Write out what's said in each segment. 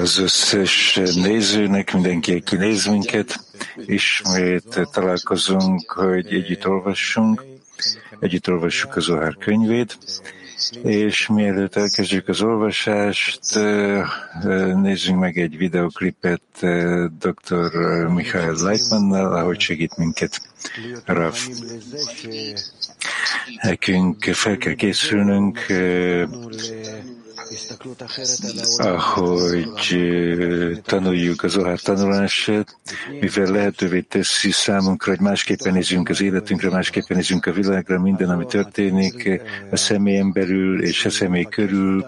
Az összes nézőnek, mindenki, aki néz minket. Ismét találkozunk, hogy együtt olvassunk. Együtt olvassuk az Ohár könyvét. És mielőtt elkezdjük az olvasást, nézzünk meg egy videoklipet dr. Michael Leitmannal, ahogy segít minket Rav. Nekünk fel kell készülnünk ahogy tanuljuk az Ohár tanulását, mivel lehetővé teszi számunkra, hogy másképpen nézzünk az életünkre, másképpen nézzünk a világra, minden, ami történik a személyen belül és a személy körül,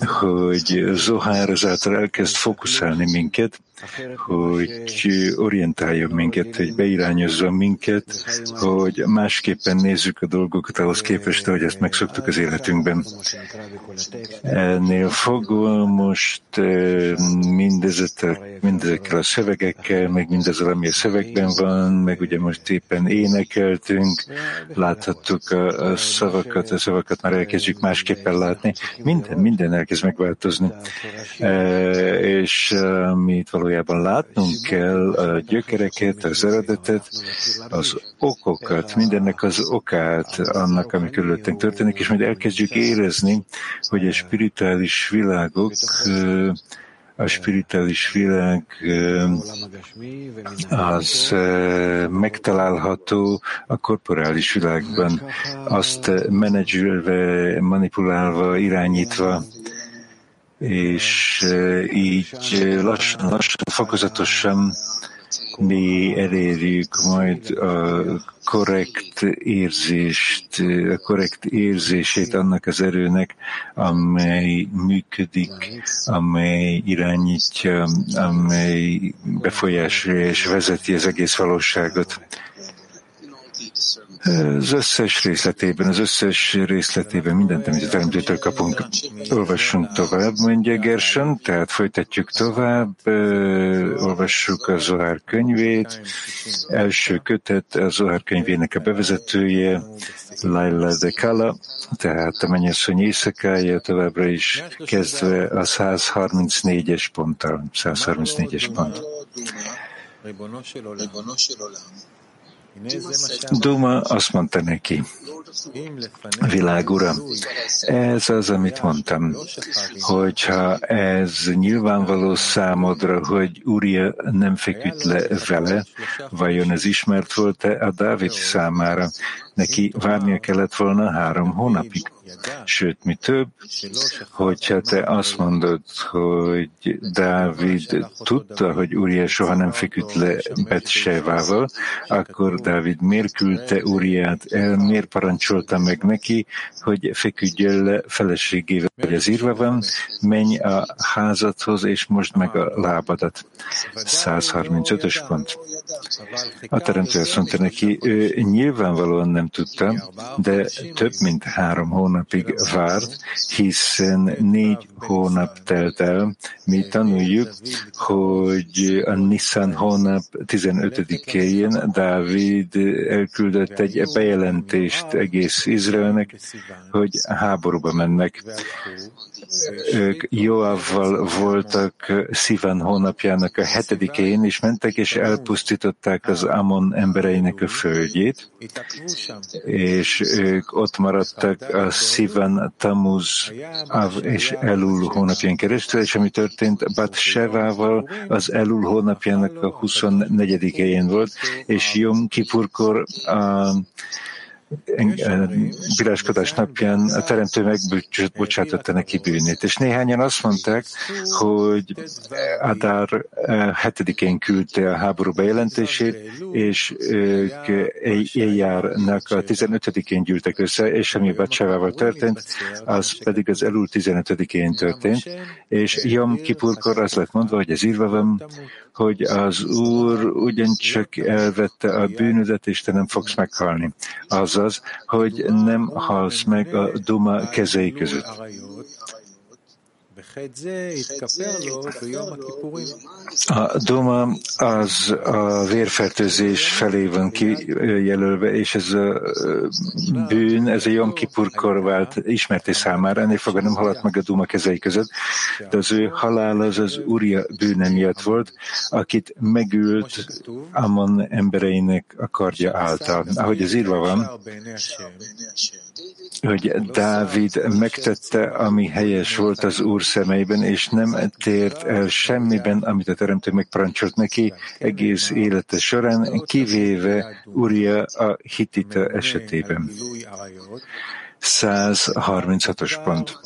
hogy Zohár ezáltal elkezd fókuszálni minket, hogy orientáljon minket, hogy beirányozza minket, hogy másképpen nézzük a dolgokat ahhoz képest, hogy ezt megszoktuk az életünkben. Ennél fogva most mindezekkel, mindezekkel a szövegekkel, meg mindezzel, ami a szövegben van, meg ugye most éppen énekeltünk, láthattuk a, szavakat, a szavakat már elkezdjük másképpen látni. Minden, minden elkezd megváltozni. És amit valójában valójában látnunk kell a gyökereket, az eredetet, az okokat, mindennek az okát annak, ami körülöttünk történik, és majd elkezdjük érezni, hogy a spirituális világok a spirituális világ az megtalálható a korporális világban, azt menedzselve, manipulálva, irányítva, és így lassan, lassan, fokozatosan mi elérjük majd a korrekt érzést, a korrekt érzését annak az erőnek, amely működik, amely irányítja, amely befolyásolja és vezeti az egész valóságot. Az összes részletében, az összes részletében mindent, amit a teremtőtől kapunk, olvassunk tovább, mondja Gerson, tehát folytatjuk tovább, olvassuk a Zohár könyvét, első kötet a Zohár könyvének a bevezetője, Laila de Kala, tehát a mennyasszony éjszakája továbbra is kezdve a 134-es ponttal, 134-es pont. Duma azt mondta neki, világ ez az, amit mondtam, hogyha ez nyilvánvaló számodra, hogy Uria nem feküdt le vele, vajon ez ismert volt-e a Dávid számára? Neki várnia kellett volna három hónapig. Sőt, mi több, hogyha te azt mondod, hogy Dávid tudta, hogy Uriah soha nem feküdt le Betsevával, akkor Dávid miért küldte Uriát el, miért parancsolta meg neki, hogy feküdjön le feleségével, hogy az írva van, menj a házadhoz, és most meg a lábadat. 135-ös pont. A teremtő azt mondta neki, ő nyilvánvalóan nem tudta, de több mint három hónapig várt, hiszen négy hónap telt el. Mi tanuljuk, hogy a Nissan hónap 15-én Dávid elküldött egy bejelentést egész Izraelnek, hogy háborúba mennek. Ők Joavval voltak Szivan hónapjának a hetedikén, és mentek és elpusztították az Amon embereinek a földjét, és ők ott maradtak a Szivan, Tamuz, Av és Elul hónapján keresztül, és ami történt Bat Sevával az Elul hónapjának a 24-én volt, és Jom Kipurkor a bíráskodás napján a teremtő megbocsátotta neki bűnét. És néhányan azt mondták, hogy Adár eh, hetedikén küldte a háború bejelentését, és ők éjjárnak a 15-én gyűltek össze, és ami Bacsávával történt, az pedig az elul 15-én történt, és Jom Kipurkor az lett mondva, hogy ez írva van, hogy az Úr ugyancsak elvette a bűnödet, és te nem fogsz meghalni. Azaz, hogy nem halsz meg a Duma kezei között. A duma az a vérfertőzés felé van kijelölve, és ez a bűn, ez a Jom Kippurkor vált ismerté számára, ennél fogva nem haladt meg a duma kezei között, de az ő halál az az Uria bűne miatt volt, akit megült Amon embereinek a kardja által. Ahogy ez írva van, hogy Dávid megtette, ami helyes volt az Úr szemeiben, és nem tért el semmiben, amit a Teremtő megparancsolt neki egész élete során, kivéve Uria a hitita esetében. 136-os pont.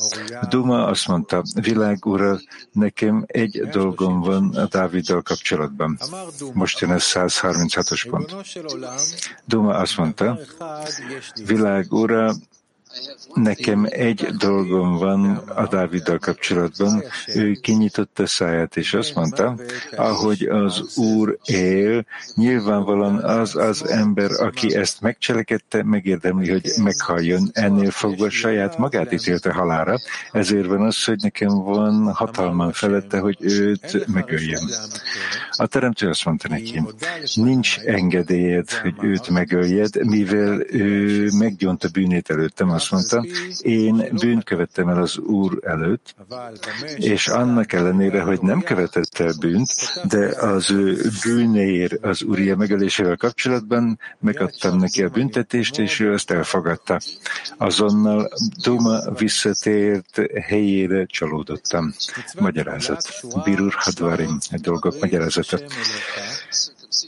Duma azt mondta, világ ura, nekem egy dolgom van a Dáviddal kapcsolatban. Most jön a 136-os pont. Duma azt mondta, világ ura, Nekem egy dolgom van a Dáviddal kapcsolatban. Ő kinyitotta száját, és azt mondta, ahogy az Úr él, nyilvánvalóan az az ember, aki ezt megcselekedte, megérdemli, hogy meghalljon. Ennél fogva saját magát ítélte halára, ezért van az, hogy nekem van hatalmam felette, hogy őt megöljem. A teremtő azt mondta neki, nincs engedélyed, hogy őt megöljed, mivel ő meggyonta bűnét előttem, azt mondta, én bűnt követtem el az Úr előtt, és annak ellenére, hogy nem követett el bűnt, de az ő bűnéért az Úrja megölésével kapcsolatban megadtam neki a büntetést, és ő ezt elfogadta. Azonnal Duma visszatért helyére csalódottam. Magyarázat. Birur Hadvarim, dolgok magyarázata.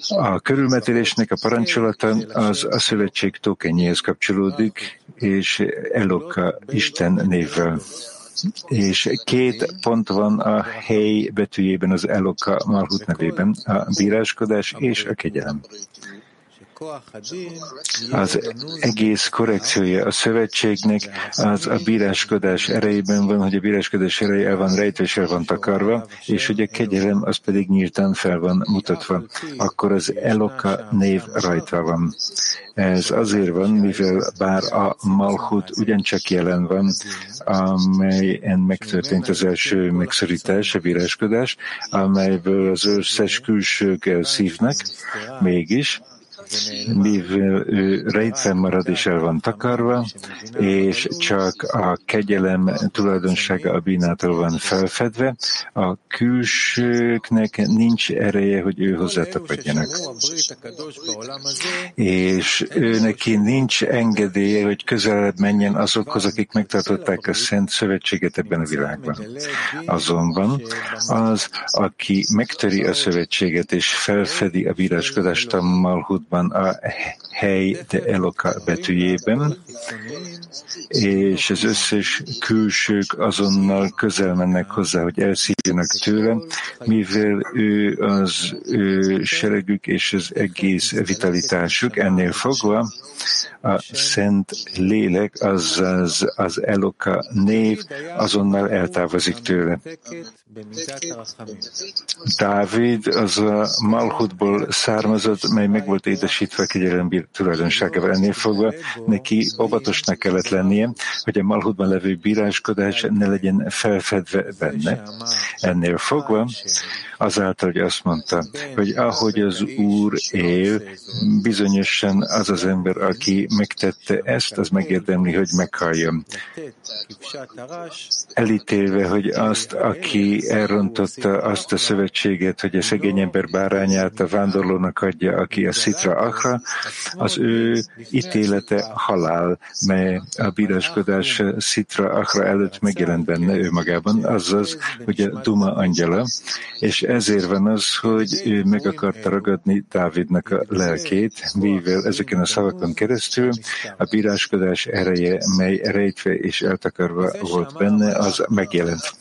A körülmetélésnek a parancsolata az a szövetség tokenyéhez kapcsolódik, és Eloka Isten névvel. És két pont van a hely betűjében az Eloka Malhut nevében, a bíráskodás és a kegyelem. Az egész korrekciója a szövetségnek az a bíráskodás erejében van, hogy a bíráskodás ereje el van rejtve és el van takarva, és hogy a kegyelem az pedig nyíltan fel van mutatva. Akkor az Eloka név rajta van. Ez azért van, mivel bár a Malchut ugyancsak jelen van, amelyen megtörtént az első megszorítás, a bíráskodás, amelyből az összes külsők elszívnak, mégis mivel ő rejtve marad és el van takarva, és csak a kegyelem tulajdonsága a bínától van felfedve, a külsőknek nincs ereje, hogy ő hozzá tapadjanak. És ő neki nincs engedélye, hogy közelebb menjen azokhoz, akik megtartották a Szent Szövetséget ebben a világban. Azonban az, aki megtöri a szövetséget és felfedi a bíráskodást a Malhutban, van a hely de Eloka betűjében, és az összes külsők azonnal közel mennek hozzá, hogy elszívjanak tőle, mivel ő az ő seregük és az egész vitalitásuk ennél fogva, a Szent Lélek, azaz az Eloka név azonnal eltávozik tőle. Dávid az a Malchutból származott, mely meg volt édesítve kegyelem tulajdonságával ennél fogva, neki óvatosnak kellett lennie, hogy a Malchutban levő bíráskodás ne legyen felfedve benne. Ennél fogva azáltal, hogy azt mondta, hogy ahogy az Úr él, bizonyosan az az ember, aki megtette ezt, az megérdemli, hogy meghalljon. Elítélve, hogy azt, aki elrontotta azt a szövetséget, hogy a szegény ember bárányát a vándorlónak adja, aki a szitra akra, az ő ítélete halál, mely a bíráskodás szitra akra előtt megjelent benne ő magában, azaz, hogy a Duma angyala, és ezért van az, hogy ő meg akarta ragadni Dávidnak a lelkét, mivel ezeken a szavakon keresztül a bíráskodás ereje, mely rejtve és eltakarva volt benne, az megjelent.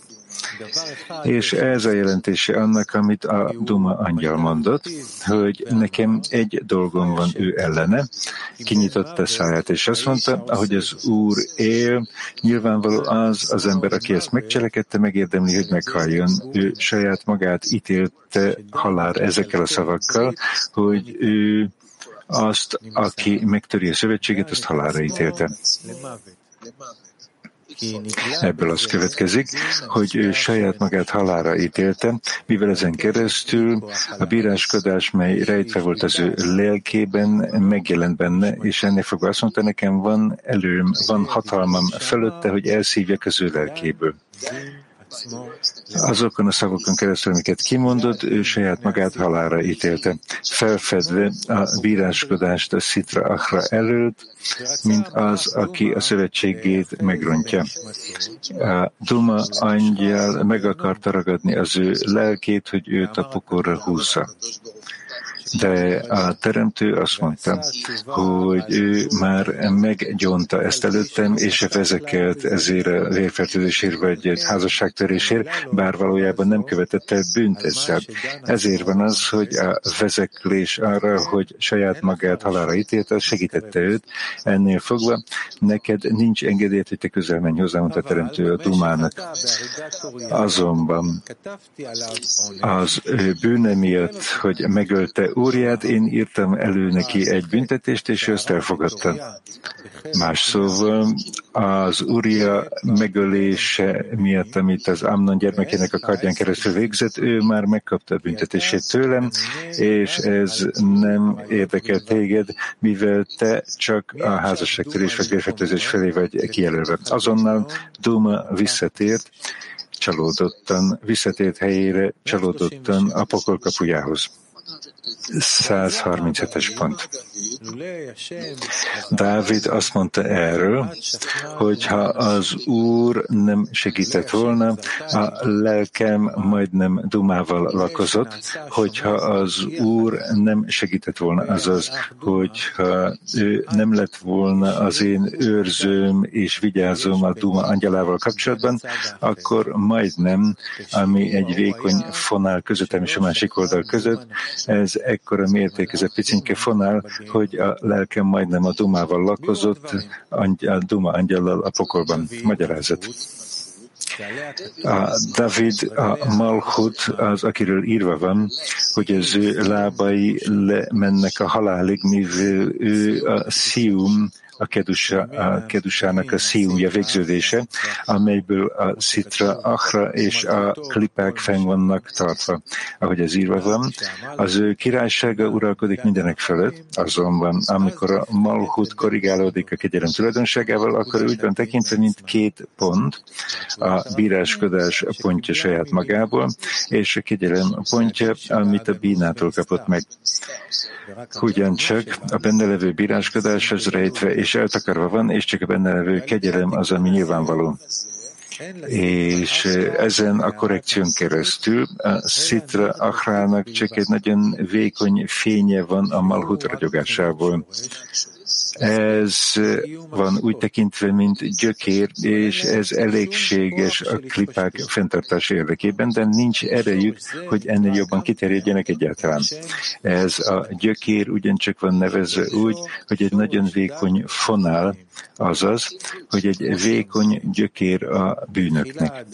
És ez a jelentése annak, amit a Duma angyal mondott, hogy nekem egy dolgom van ő ellene. Kinyitotta száját, és azt mondta, ahogy az Úr él, nyilvánvaló az az ember, aki ezt megcselekedte, megérdemli, hogy meghalljon. Ő saját magát ítélte halál ezekkel a szavakkal, hogy ő azt, aki megtöri a szövetséget, azt halálra ítélte. Ebből az következik, hogy ő saját magát halára ítélte, mivel ezen keresztül a bíráskodás, mely rejtve volt az ő lelkében, megjelent benne, és ennek fogva azt mondta, nekem van előm, van hatalmam fölötte, hogy elszívjak az ő lelkéből. Azokon a szavakon keresztül, amiket kimondott, ő saját magát halára ítélte, felfedve a bíráskodást a Szitra Achra előtt, mint az, aki a szövetségét megrontja. A Duma angyal meg akarta ragadni az ő lelkét, hogy őt a pokorra húzza. De a teremtő azt mondta, hogy ő már meggyonta ezt előttem, és vezekelt ezért a vérfertőzésért vagy házasságtörésért, bár valójában nem követett el bűnt ezzel. Ezért van az, hogy a vezeklés arra, hogy saját magát halára ítélte, az segítette őt. Ennél fogva neked nincs engedélyt, hogy te közel menj hozzá, mondta a teremtő a Dumának. Azonban az bűne miatt, hogy megölte Úriát, én írtam elő neki egy büntetést, és ő ezt elfogadta. Más szóval az Uria megölése miatt, amit az Amnon gyermekének a kardján keresztül végzett, ő már megkapta a büntetését tőlem, és ez nem érdekel téged, mivel te csak a házasságtörés vagy vérfertőzés felé vagy kijelölve. Azonnal Duma visszatért, csalódottan, visszatért helyére, csalódottan a pokol kapujához. 137-es pont. Dávid azt mondta erről, hogy ha az Úr nem segített volna, a lelkem majdnem dumával lakozott, hogyha az Úr nem segített volna, azaz, hogyha ő nem lett volna az én őrzőm és vigyázom a duma angyalával kapcsolatban, akkor majdnem, ami egy vékony fonál közöttem és a másik oldal között, ez ekkora mérték, ez a picinke fonál, hogy a lelkem majdnem a dumával lakozott, a duma angyallal a pokolban. Magyarázat. A David, a Malchut, az, akiről írva van, hogy az ő lábai lemennek a halálig, mivel ő a Szium, a, kedusa, a kedusának a szíjúja végződése, amelyből a szitra, achra és a klipák fenn vannak tartva. Ahogy ez írva van, az ő királysága uralkodik mindenek fölött, azonban amikor a malhut korrigálódik a kegyelem tulajdonságával, akkor úgy van tekintve, mint két pont, a bíráskodás pontja saját magából, és a kegyelem pontja, amit a bínától kapott meg. Ugyancsak a benne levő bíráskodás az rejtve és eltakarva van, és csak a benne levő kegyelem az, ami nyilvánvaló. És ezen a korrekción keresztül a Szitra Achrának csak egy nagyon vékony fénye van a Malhut ragyogásából. Ez van úgy tekintve, mint gyökér, és ez elégséges a klipák fenntartása érdekében, de nincs erejük, hogy ennél jobban kiterjedjenek egyáltalán. Ez a gyökér ugyancsak van nevezve úgy, hogy egy nagyon vékony fonál, azaz, hogy egy vékony gyökér a bűnöknek.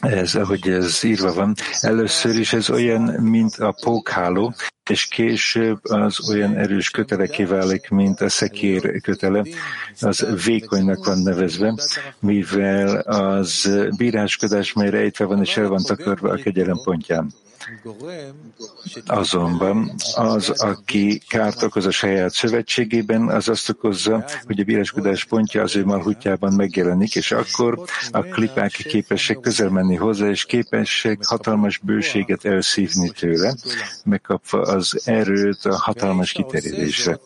Ez, ahogy ez írva van, először is ez olyan, mint a pókháló, és később az olyan erős köteleké válik, mint a szekér kötele, az vékonynak van nevezve, mivel az bíráskodás, mely rejtve van és el van takarva a kegyelem pontján. Azonban az, aki kárt okoz a saját szövetségében, az azt okozza, hogy a bíráskodás pontja az ő malhutjában megjelenik, és akkor a klipák képesek közel menni hozzá, és képesek hatalmas bőséget elszívni tőle, megkapva az erőt a hatalmas kiterjedésre.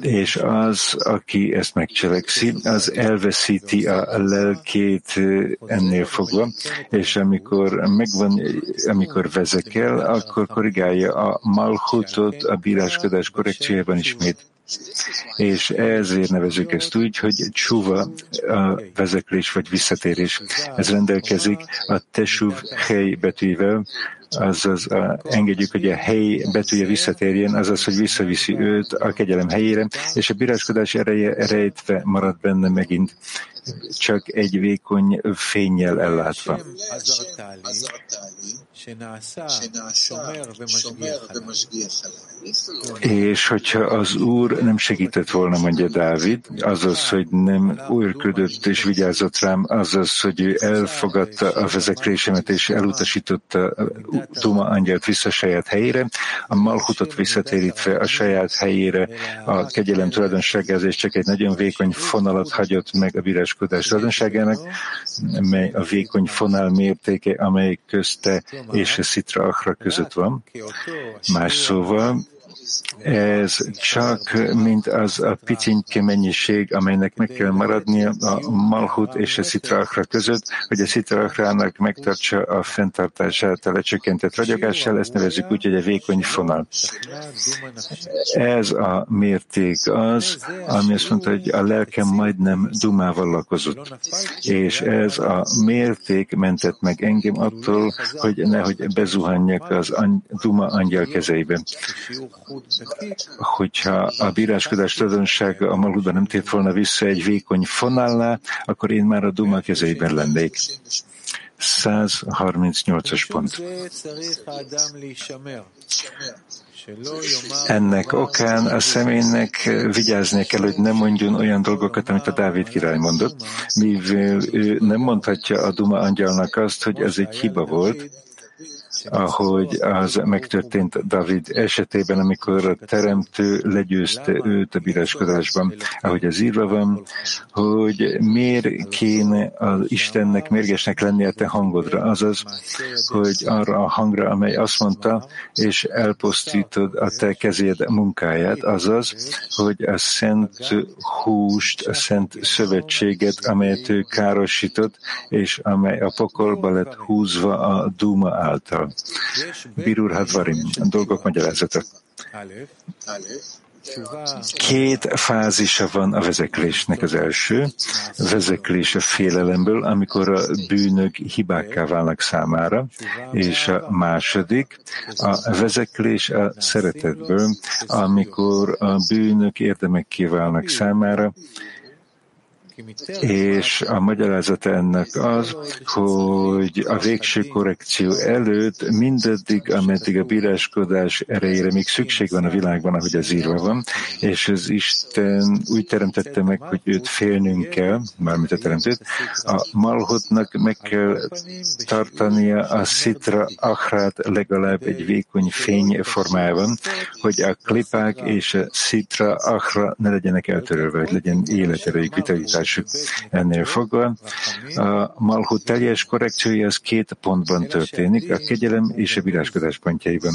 És az, aki ezt megcselekszi, az elveszíti a lelkét ennél fogva, és amikor megvan amikor vezekel, akkor korrigálja a malchutot a bíráskodás korrekciójában ismét. És ezért nevezük ezt úgy, hogy csuva a vezeklés vagy visszatérés. Ez rendelkezik a tesuv hely betűvel, azaz a, engedjük, hogy a hely betűje visszatérjen, azaz, hogy visszaviszi őt a kegyelem helyére, és a bíráskodás ereje rejtve marad benne megint csak egy vékony fényjel ellátva. És hogyha az Úr nem segített volna, mondja Dávid, azaz, hogy nem újrködött és vigyázott rám, azaz, hogy ő elfogadta a vezeklésemet és elutasította a Duma angyalt vissza a saját helyére, a Malhutot visszatérítve a saját helyére. A kegyelem tulajdonságához, és csak egy nagyon vékony fonalat hagyott meg a bíráskodás tulajdonságának, mely a vékony fonál mértéke, amely közte és a Szitra Achra között van. Más szóval, ez csak mint az a picinke mennyiség, amelynek meg kell maradnia a Malhut és a Szitrakra között, hogy a Szitrakrának megtartsa a fenntartását a lecsökkentett ragyogással, ezt nevezzük úgy, hogy a vékony fonal. Ez a mérték az, ami azt mondta, hogy a lelkem majdnem dumával lakozott. És ez a mérték mentett meg engem attól, hogy nehogy bezuhanjak az duma angyal kezeibe hogyha a bíráskodás tulajdonsága a Malhuda nem tért volna vissza egy vékony fonálnál, akkor én már a Duma kezeiben lennék. 138-as pont. Ennek okán a személynek vigyázni kell, hogy ne mondjon olyan dolgokat, amit a Dávid király mondott, mivel ő nem mondhatja a Duma angyalnak azt, hogy ez egy hiba volt, ahogy az megtörtént David esetében, amikor a teremtő legyőzte őt a bíráskodásban. Ahogy az írva van, hogy miért kéne az Istennek mérgesnek lennie a te hangodra, azaz, hogy arra a hangra, amely azt mondta, és elpusztítod a te kezéd munkáját, azaz, hogy a szent húst, a szent szövetséget, amelyet ő károsított, és amely a pokolba lett húzva a Duma által. Birur Hadvarim, dolgok magyarázata. Két fázisa van a vezeklésnek. Az első, vezeklés a félelemből, amikor a bűnök hibákká válnak számára, és a második, a vezeklés a szeretetből, amikor a bűnök érdemekké válnak számára, és a magyarázata ennek az, hogy a végső korrekció előtt mindaddig, ameddig a bíráskodás erejére még szükség van a világban, ahogy az írva van, és az Isten úgy teremtette meg, hogy őt félnünk kell, mármint a teremtőt, a malhotnak meg kell tartania a szitra achrát legalább egy vékony fény formájában, hogy a klipák és a szitra achra ne legyenek eltörölve, hogy legyen életerejük, vitalitás társuk ennél fogva. A Malhut teljes korrekciója az két pontban történik, a kegyelem és a bíráskodás pontjaiban.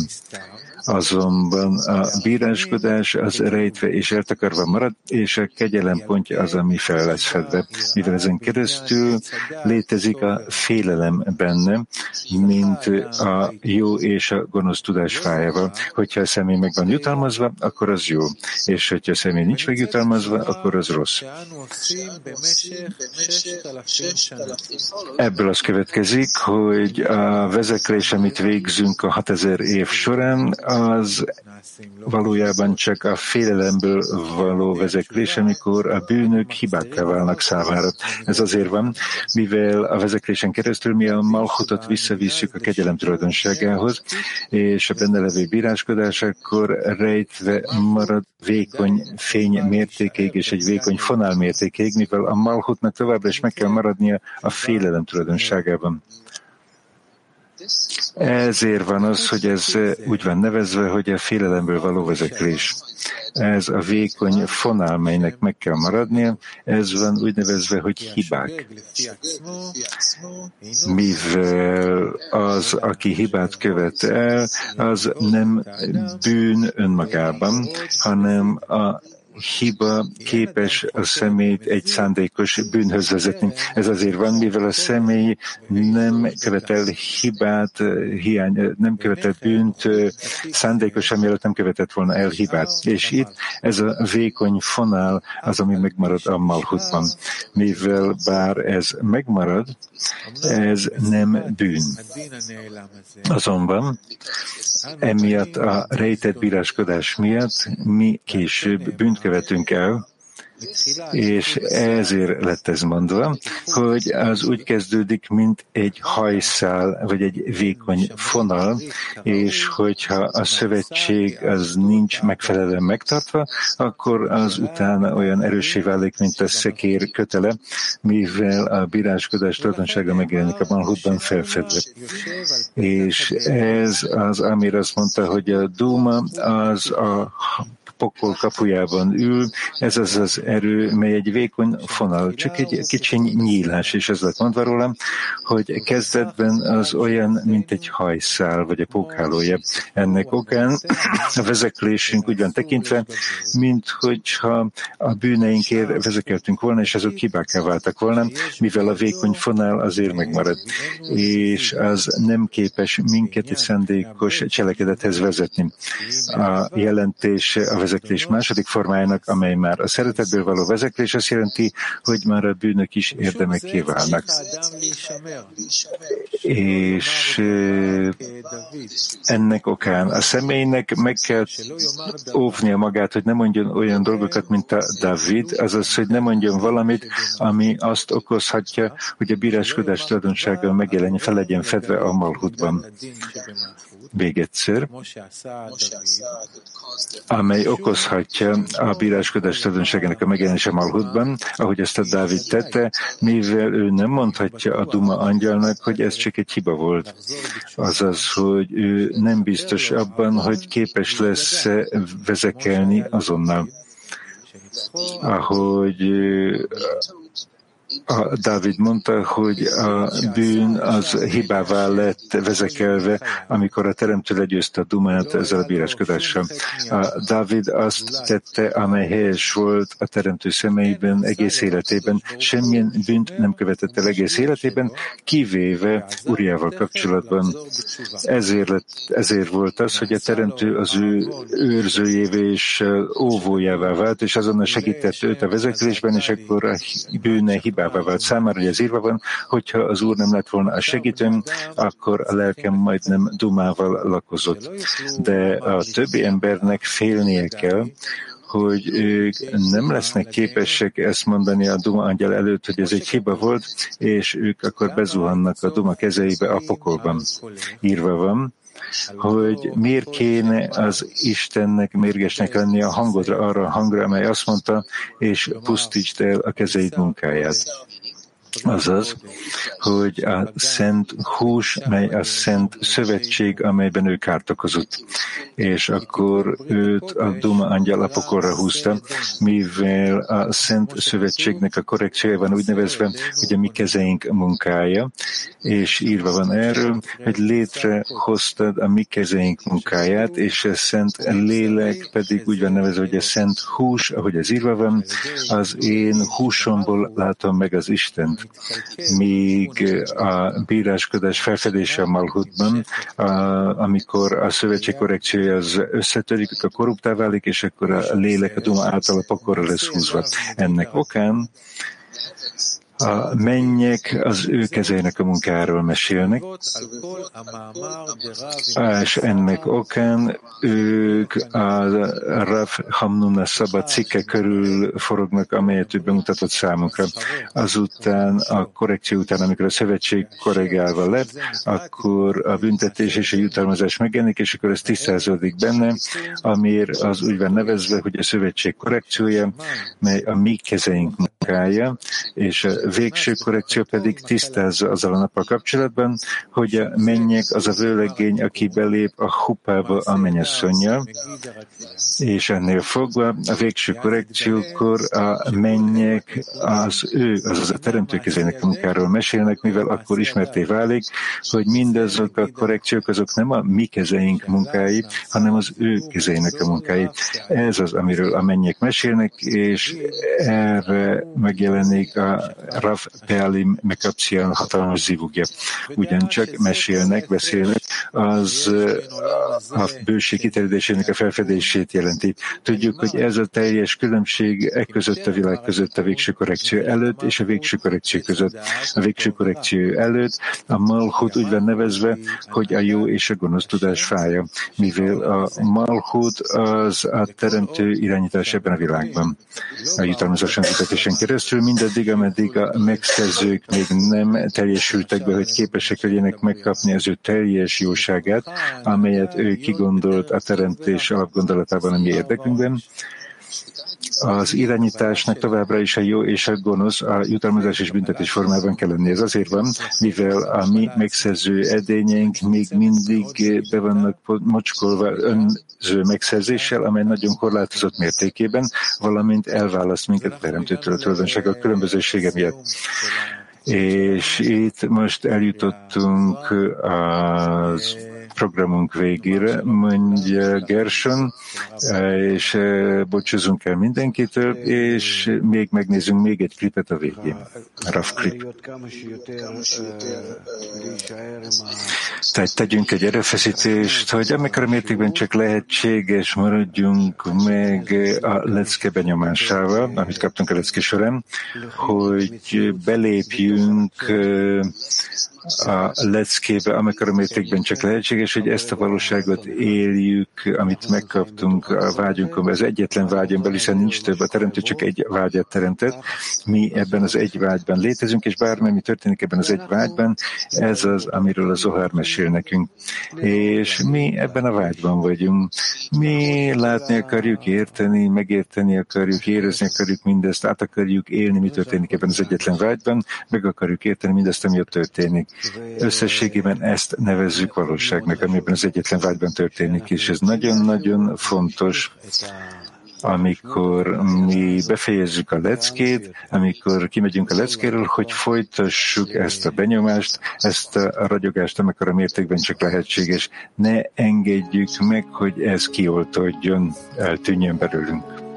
Azonban a bíráskodás az rejtve és eltakarva marad, és a kegyelem pontja az, ami fel lesz fedve. Mivel ezen keresztül létezik a félelem benne, mint a jó és a gonosz tudás fájával. Hogyha a személy meg van jutalmazva, akkor az jó. És hogyha a személy nincs megjutalmazva, akkor az rossz. Ebből az következik, hogy a vezeklés, amit végzünk a 6000 év során, az valójában csak a félelemből való vezeklés, amikor a bűnök hibákká válnak számára. Ez azért van, mivel a vezeklésen keresztül mi a malhutot visszavisszük a kegyelem tulajdonságához, és a benne levő bíráskodás akkor rejtve marad vékony fény mértékéig és egy vékony fonál mértékéig, mivel a malhutnak továbbra is meg kell maradnia a félelem tulajdonságában. Ezért van az, hogy ez úgy van nevezve, hogy a félelemből való vezeklés. Ez a vékony fonál, melynek meg kell maradnia, ez van úgy nevezve, hogy hibák. Mivel az, aki hibát követ el, az nem bűn önmagában, hanem a hiba képes a személyt egy szándékos bűnhöz vezetni. Ez azért van, mivel a személy nem követel hibát, hiány, nem követel bűnt szándékosan, mielőtt nem követett volna el hibát. És itt ez a vékony fonál az, ami megmarad a malhutban. Mivel bár ez megmarad, ez nem bűn. Azonban emiatt a rejtett bíráskodás miatt mi később bűnt követünk el, És ezért lett ez mondva, hogy az úgy kezdődik, mint egy hajszál, vagy egy vékony fonal, és hogyha a szövetség az nincs megfelelően megtartva, akkor az utána olyan erősé válik, mint a szekér kötele, mivel a bíráskodás tulajdonsága megjelenik a Malhutban felfedve. És ez az, amire azt mondta, hogy a Duma az a pokol kapujában ül, ez az az erő, mely egy vékony fonal, csak egy kicsiny nyílás, és ez lett mondva rólam, hogy kezdetben az olyan, mint egy hajszál, vagy a pókhálója. Ennek okán a vezeklésünk úgy tekintve, mint hogyha a bűneinkért vezekeltünk volna, és azok hibákká váltak volna, mivel a vékony fonál azért megmarad, és az nem képes minket egy szándékos cselekedethez vezetni. A jelentés a vezeklés második formájának, amely már a szeretetből való vezeklés, azt jelenti, hogy már a bűnök is érdemek kiválnak. És ennek okán a személynek meg kell óvnia magát, hogy ne mondjon olyan dolgokat, mint a David, azaz, hogy ne mondjon valamit, ami azt okozhatja, hogy a bíráskodás tulajdonsága megjelenjen, fel legyen fedve a malhutban. Még egyszer, amely okozhatja a bíráskodás tulajdonságának a megjelenése Malhutban, ahogy ezt a Dávid tette, mivel ő nem mondhatja a Duma angyalnak, hogy ez csak egy hiba volt. Azaz, hogy ő nem biztos abban, hogy képes lesz vezekelni azonnal. Ahogy a Dávid mondta, hogy a bűn az hibává lett vezekelve, amikor a Teremtő legyőzte a Dumát ezzel a bíráskodással. A Dávid azt tette, amely helyes volt a Teremtő szemeiben egész életében. Semmilyen bűnt nem követett el egész életében, kivéve Uriával kapcsolatban. Ezért, lett, ezért volt az, hogy a Teremtő az ő őrzőjévé és óvójává vált, és azonnal segített őt a vezeklésben, és akkor a bűne hibá hibává vált számára, hogy az írva van, hogyha az Úr nem lett volna a segítőm, akkor a lelkem majdnem dumával lakozott. De a többi embernek félnie kell, hogy ők nem lesznek képesek ezt mondani a Duma angyal előtt, hogy ez egy hiba volt, és ők akkor bezuhannak a Duma kezeibe a pokolban. Írva van, hogy miért kéne az Istennek mérgesnek lenni a hangodra, arra a hangra, amely azt mondta, és pusztítsd el a kezeid munkáját. Azaz, hogy a szent hús, mely a szent szövetség, amelyben ő kárt okozott. És akkor őt a Duma angyal apokorra húzta, mivel a szent szövetségnek a korrekciója van úgy nevezve, hogy a mi kezeink munkája, és írva van erről, hogy létrehoztad a mi kezeink munkáját, és a szent lélek pedig úgy van nevezve, hogy a szent hús, ahogy ez írva van, az én húsomból látom meg az Istent míg a bíráskodás felfedése a Malhutban, amikor a szövetség korrekciója az összetörik, a korruptá válik, és akkor a lélek a Duma által a pokorra lesz húzva. Ennek okán a mennyek az ő kezének a munkáról mesélnek, és ennek okán ők a Rav Hamnuna Szabad cikke körül forognak, amelyet ő bemutatott számukra. Azután a korrekció után, amikor a szövetség korrigálva lett, akkor a büntetés és a jutalmazás megjelenik, és akkor ez tisztázódik benne, amiért az úgy van nevezve, hogy a szövetség korrekciója, mely a mi kezeink munkája, és a végső korrekció pedig tisztázza azzal a nappal kapcsolatban, hogy a mennyek az a vőlegény, aki belép a hupába a mennyasszonyja, és ennél fogva a végső korrekciókor a mennyek az ő, azaz a teremtőkezének munkáról mesélnek, mivel akkor ismerté válik, hogy mindazok a korrekciók azok nem a mi kezeink munkái, hanem az ő kezeinek a munkái. Ez az, amiről a mennyek mesélnek, és erre megjelenik a Rav Pealim Mekapcián hatalmas zivugja. Ugyancsak mesélnek, beszélnek, az a bőség kiterjedésének a felfedését jelenti. Tudjuk, hogy ez a teljes különbség e között a világ között a végső korrekció előtt és a végső korrekció között. A végső korrekció előtt a Malchut úgy van nevezve, hogy a jó és a gonosz tudás fája, mivel a Malchut az a teremtő irányítás ebben a világban. A jutalmazáson keresztül mindaddig, ameddig a megszerzők még nem teljesültek be, hogy képesek legyenek megkapni az ő teljes jóságát, amelyet ő kigondolt a teremtés alapgondolatában mi érdekünkben, az irányításnak továbbra is a jó és a gonosz a jutalmazás és büntetés formában kell lenni. Ez azért van, mivel a mi megszerző edényeink még mindig be vannak mocskolva önző megszerzéssel, amely nagyon korlátozott mértékében, valamint elválaszt minket a teremtőtől a tulajdonságok különbözősége miatt. És itt most eljutottunk az programunk végére, mondja Gerson, és eh, bocsúzunk el mindenkitől, és még megnézzünk még egy klipet a végén. Rough clip. Tehát tegyünk egy erőfeszítést, hogy amikor mértékben csak lehetséges, maradjunk meg a lecke benyomásával, amit kaptunk a lecke során, hogy belépjünk eh, a leckébe, amikor mértékben csak lehetséges, hogy ezt a valóságot éljük, amit megkaptunk a vágyunkon, az egyetlen vágyon belül, hiszen nincs több, a teremtő csak egy vágyat teremtett. Mi ebben az egy vágyban létezünk, és bármi, mi történik ebben az egy vágyban, ez az, amiről a Zohar mesél nekünk. És mi ebben a vágyban vagyunk. Mi látni akarjuk, érteni, megérteni akarjuk, érezni akarjuk mindezt, át akarjuk élni, mi történik ebben az egyetlen vágyban, meg akarjuk érteni mindezt, ami ott történik. Összességében ezt nevezzük valóságnak, amiben az egyetlen vágyban történik, és ez nagyon-nagyon fontos, amikor mi befejezzük a leckét, amikor kimegyünk a leckéről, hogy folytassuk ezt a benyomást, ezt a ragyogást, amikor a mértékben csak lehetséges. Ne engedjük meg, hogy ez kioltódjon, eltűnjön belőlünk.